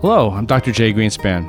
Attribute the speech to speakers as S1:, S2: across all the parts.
S1: Hello, I'm Dr. Jay Greenspan.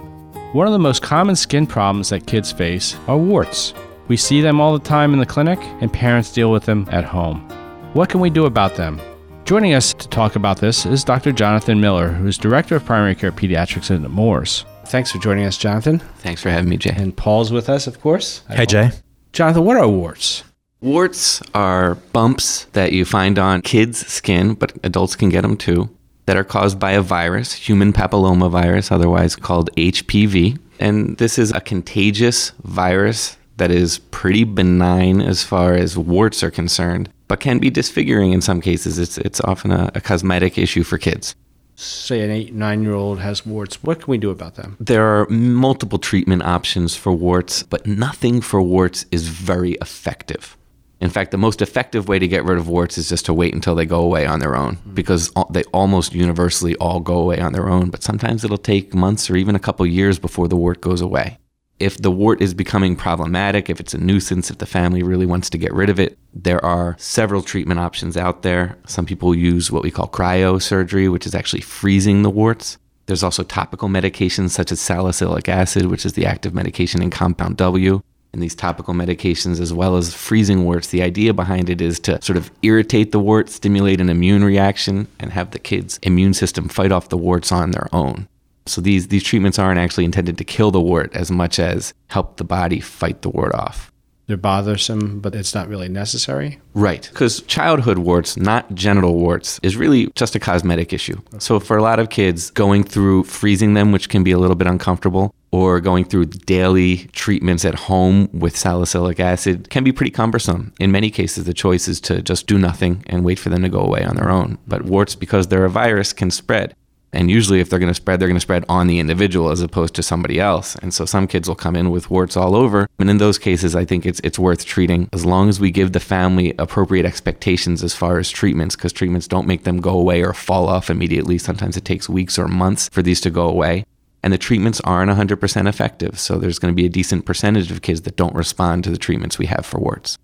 S1: One of the most common skin problems that kids face are warts. We see them all the time in the clinic, and parents deal with them at home. What can we do about them? Joining us to talk about this is Dr. Jonathan Miller, who's Director of Primary Care Pediatrics at Nemours. Thanks for joining us, Jonathan.
S2: Thanks for having me, Jay.
S1: And Paul's with us, of course.
S3: Hey, Jay.
S1: Jonathan, what are warts?
S2: Warts are bumps that you find on kids' skin, but adults can get them too, that are caused by a virus, human papillomavirus, otherwise called HPV. And this is a contagious virus that is pretty benign as far as warts are concerned, but can be disfiguring in some cases. It's, it's often a, a cosmetic issue for kids.
S1: Say an eight, nine year old has warts. What can we do about them?
S2: There are multiple treatment options for warts, but nothing for warts is very effective. In fact, the most effective way to get rid of warts is just to wait until they go away on their own hmm. because they almost universally all go away on their own. But sometimes it'll take months or even a couple years before the wart goes away. If the wart is becoming problematic, if it's a nuisance, if the family really wants to get rid of it, there are several treatment options out there. Some people use what we call cryosurgery, which is actually freezing the warts. There's also topical medications such as salicylic acid, which is the active medication in compound W and these topical medications as well as freezing warts. The idea behind it is to sort of irritate the wart, stimulate an immune reaction, and have the kid's immune system fight off the warts on their own. So these, these treatments aren't actually intended to kill the wart as much as help the body fight the wart off.
S1: They're bothersome, but it's not really necessary.
S2: Right. Because childhood warts, not genital warts, is really just a cosmetic issue. So for a lot of kids, going through freezing them, which can be a little bit uncomfortable, or going through daily treatments at home with salicylic acid can be pretty cumbersome. In many cases, the choice is to just do nothing and wait for them to go away on their own. But warts, because they're a virus, can spread. And usually, if they're going to spread, they're going to spread on the individual as opposed to somebody else. And so some kids will come in with warts all over. And in those cases, I think it's, it's worth treating as long as we give the family appropriate expectations as far as treatments, because treatments don't make them go away or fall off immediately. Sometimes it takes weeks or months for these to go away. And the treatments aren't 100% effective. So there's going to be a decent percentage of kids that don't respond to the treatments we have for warts.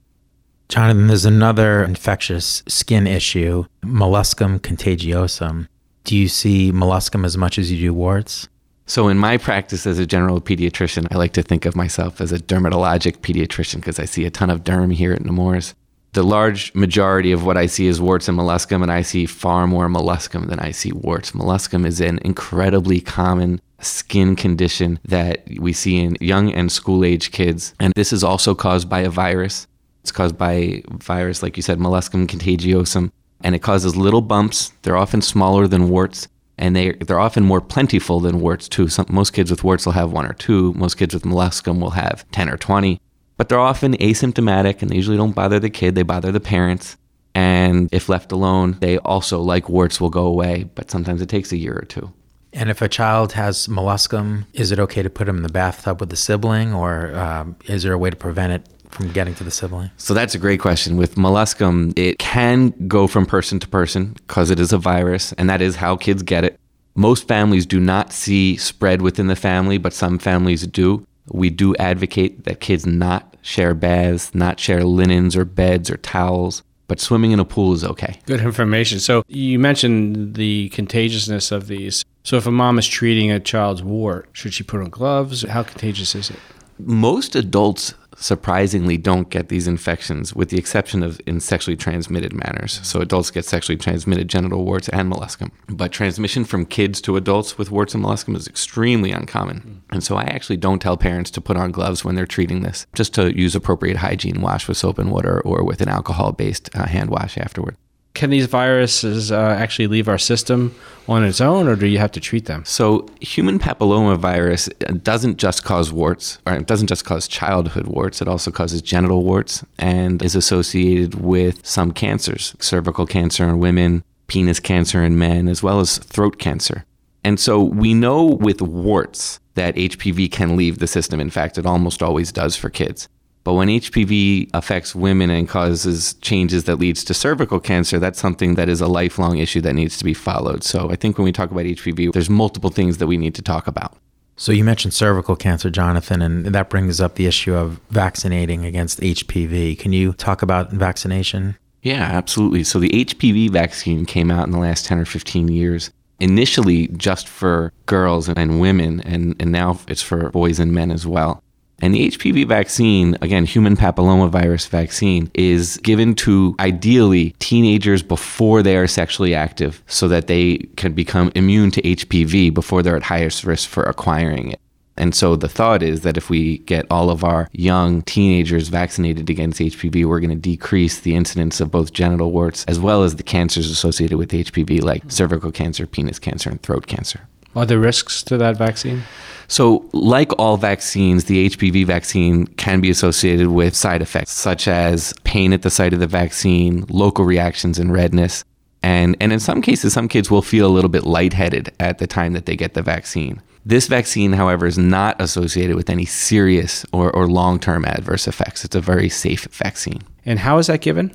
S3: Jonathan, there's another infectious skin issue, molluscum contagiosum. Do you see molluscum as much as you do warts?
S2: So, in my practice as a general pediatrician, I like to think of myself as a dermatologic pediatrician because I see a ton of derm here at Nemours. The large majority of what I see is warts and molluscum, and I see far more molluscum than I see warts. Molluscum is an incredibly common skin condition that we see in young and school age kids, and this is also caused by a virus. It's caused by virus, like you said, molluscum contagiosum and it causes little bumps. They're often smaller than warts, and they they're often more plentiful than warts too. Some, most kids with warts will have one or two. Most kids with molluscum will have ten or twenty. But they're often asymptomatic, and they usually don't bother the kid. They bother the parents. And if left alone, they also, like warts, will go away. But sometimes it takes a year or two.
S3: And if a child has molluscum, is it okay to put him in the bathtub with the sibling, or um, is there a way to prevent it from getting to the sibling?
S2: So that's a great question. With molluscum, it can go from person to person because it is a virus, and that is how kids get it. Most families do not see spread within the family, but some families do. We do advocate that kids not share baths, not share linens or beds or towels, but swimming in a pool is okay.
S1: Good information. So you mentioned the contagiousness of these. So if a mom is treating a child's wart, should she put on gloves? How contagious is it?
S2: Most adults surprisingly don't get these infections, with the exception of in sexually transmitted manners. So adults get sexually transmitted genital warts and molluscum. But transmission from kids to adults with warts and molluscum is extremely uncommon. And so I actually don't tell parents to put on gloves when they're treating this, just to use appropriate hygiene wash with soap and water or with an alcohol based uh, hand wash afterward
S1: can these viruses uh, actually leave our system on its own, or do you have to treat them?
S2: So, human papillomavirus doesn't just cause warts, or it doesn't just cause childhood warts. It also causes genital warts and is associated with some cancers, cervical cancer in women, penis cancer in men, as well as throat cancer. And so, we know with warts that HPV can leave the system. In fact, it almost always does for kids. But when HPV affects women and causes changes that leads to cervical cancer, that's something that is a lifelong issue that needs to be followed. So I think when we talk about HPV, there's multiple things that we need to talk about.
S3: So you mentioned cervical cancer, Jonathan, and that brings up the issue of vaccinating against HPV. Can you talk about vaccination?
S2: Yeah, absolutely. So the HPV vaccine came out in the last 10 or 15 years initially just for girls and women, and, and now it's for boys and men as well. And the HPV vaccine, again, human papillomavirus vaccine, is given to ideally teenagers before they are sexually active so that they can become immune to HPV before they're at highest risk for acquiring it. And so the thought is that if we get all of our young teenagers vaccinated against HPV, we're going to decrease the incidence of both genital warts as well as the cancers associated with HPV, like cervical cancer, penis cancer, and throat cancer.
S1: Are there risks to that vaccine?
S2: So, like all vaccines, the HPV vaccine can be associated with side effects such as pain at the site of the vaccine, local reactions and redness. And, and in some cases, some kids will feel a little bit lightheaded at the time that they get the vaccine. This vaccine, however, is not associated with any serious or, or long term adverse effects. It's a very safe vaccine.
S1: And how is that given?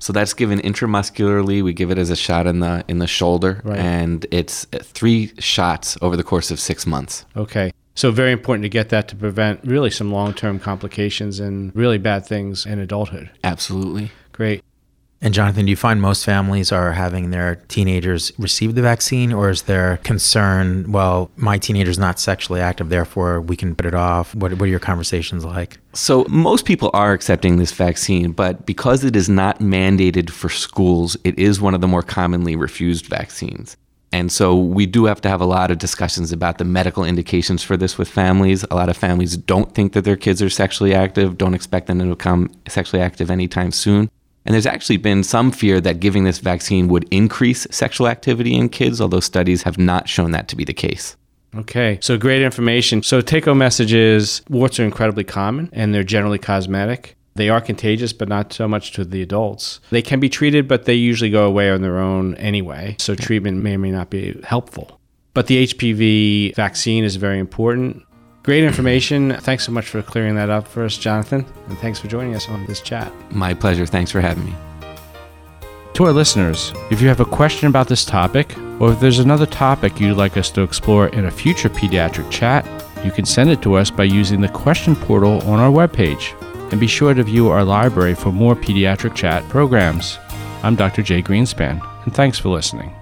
S2: So that's given intramuscularly. We give it as a shot in the in the shoulder,
S1: Right.
S2: and it's three shots over the course of six months.
S1: Okay. So very important to get that to prevent really some long-term complications and really bad things in adulthood.
S2: Absolutely.
S1: Great.
S3: And Jonathan, do you find most families are having their teenagers receive the vaccine, or is there concern? Well, my teenager's not sexually active, therefore we can put it off. What, what are your conversations like?
S2: So most people are accepting this vaccine, but because it is not mandated for schools, it is one of the more commonly refused vaccines. And so we do have to have a lot of discussions about the medical indications for this with families. A lot of families don't think that their kids are sexually active, don't expect them to become sexually active anytime soon. And there's actually been some fear that giving this vaccine would increase sexual activity in kids, although studies have not shown that to be the case.
S1: Okay, so great information. So take home message is warts are incredibly common and they're generally cosmetic. They are contagious, but not so much to the adults. They can be treated, but they usually go away on their own anyway. So treatment may or may not be helpful. But the HPV vaccine is very important. Great information. Thanks so much for clearing that up for us, Jonathan. And thanks for joining us on this chat.
S2: My pleasure. Thanks for having me.
S1: To our listeners, if you have a question about this topic, or if there's another topic you'd like us to explore in a future pediatric chat, you can send it to us by using the question portal on our webpage. And be sure to view our library for more pediatric chat programs. I'm Dr. Jay Greenspan, and thanks for listening.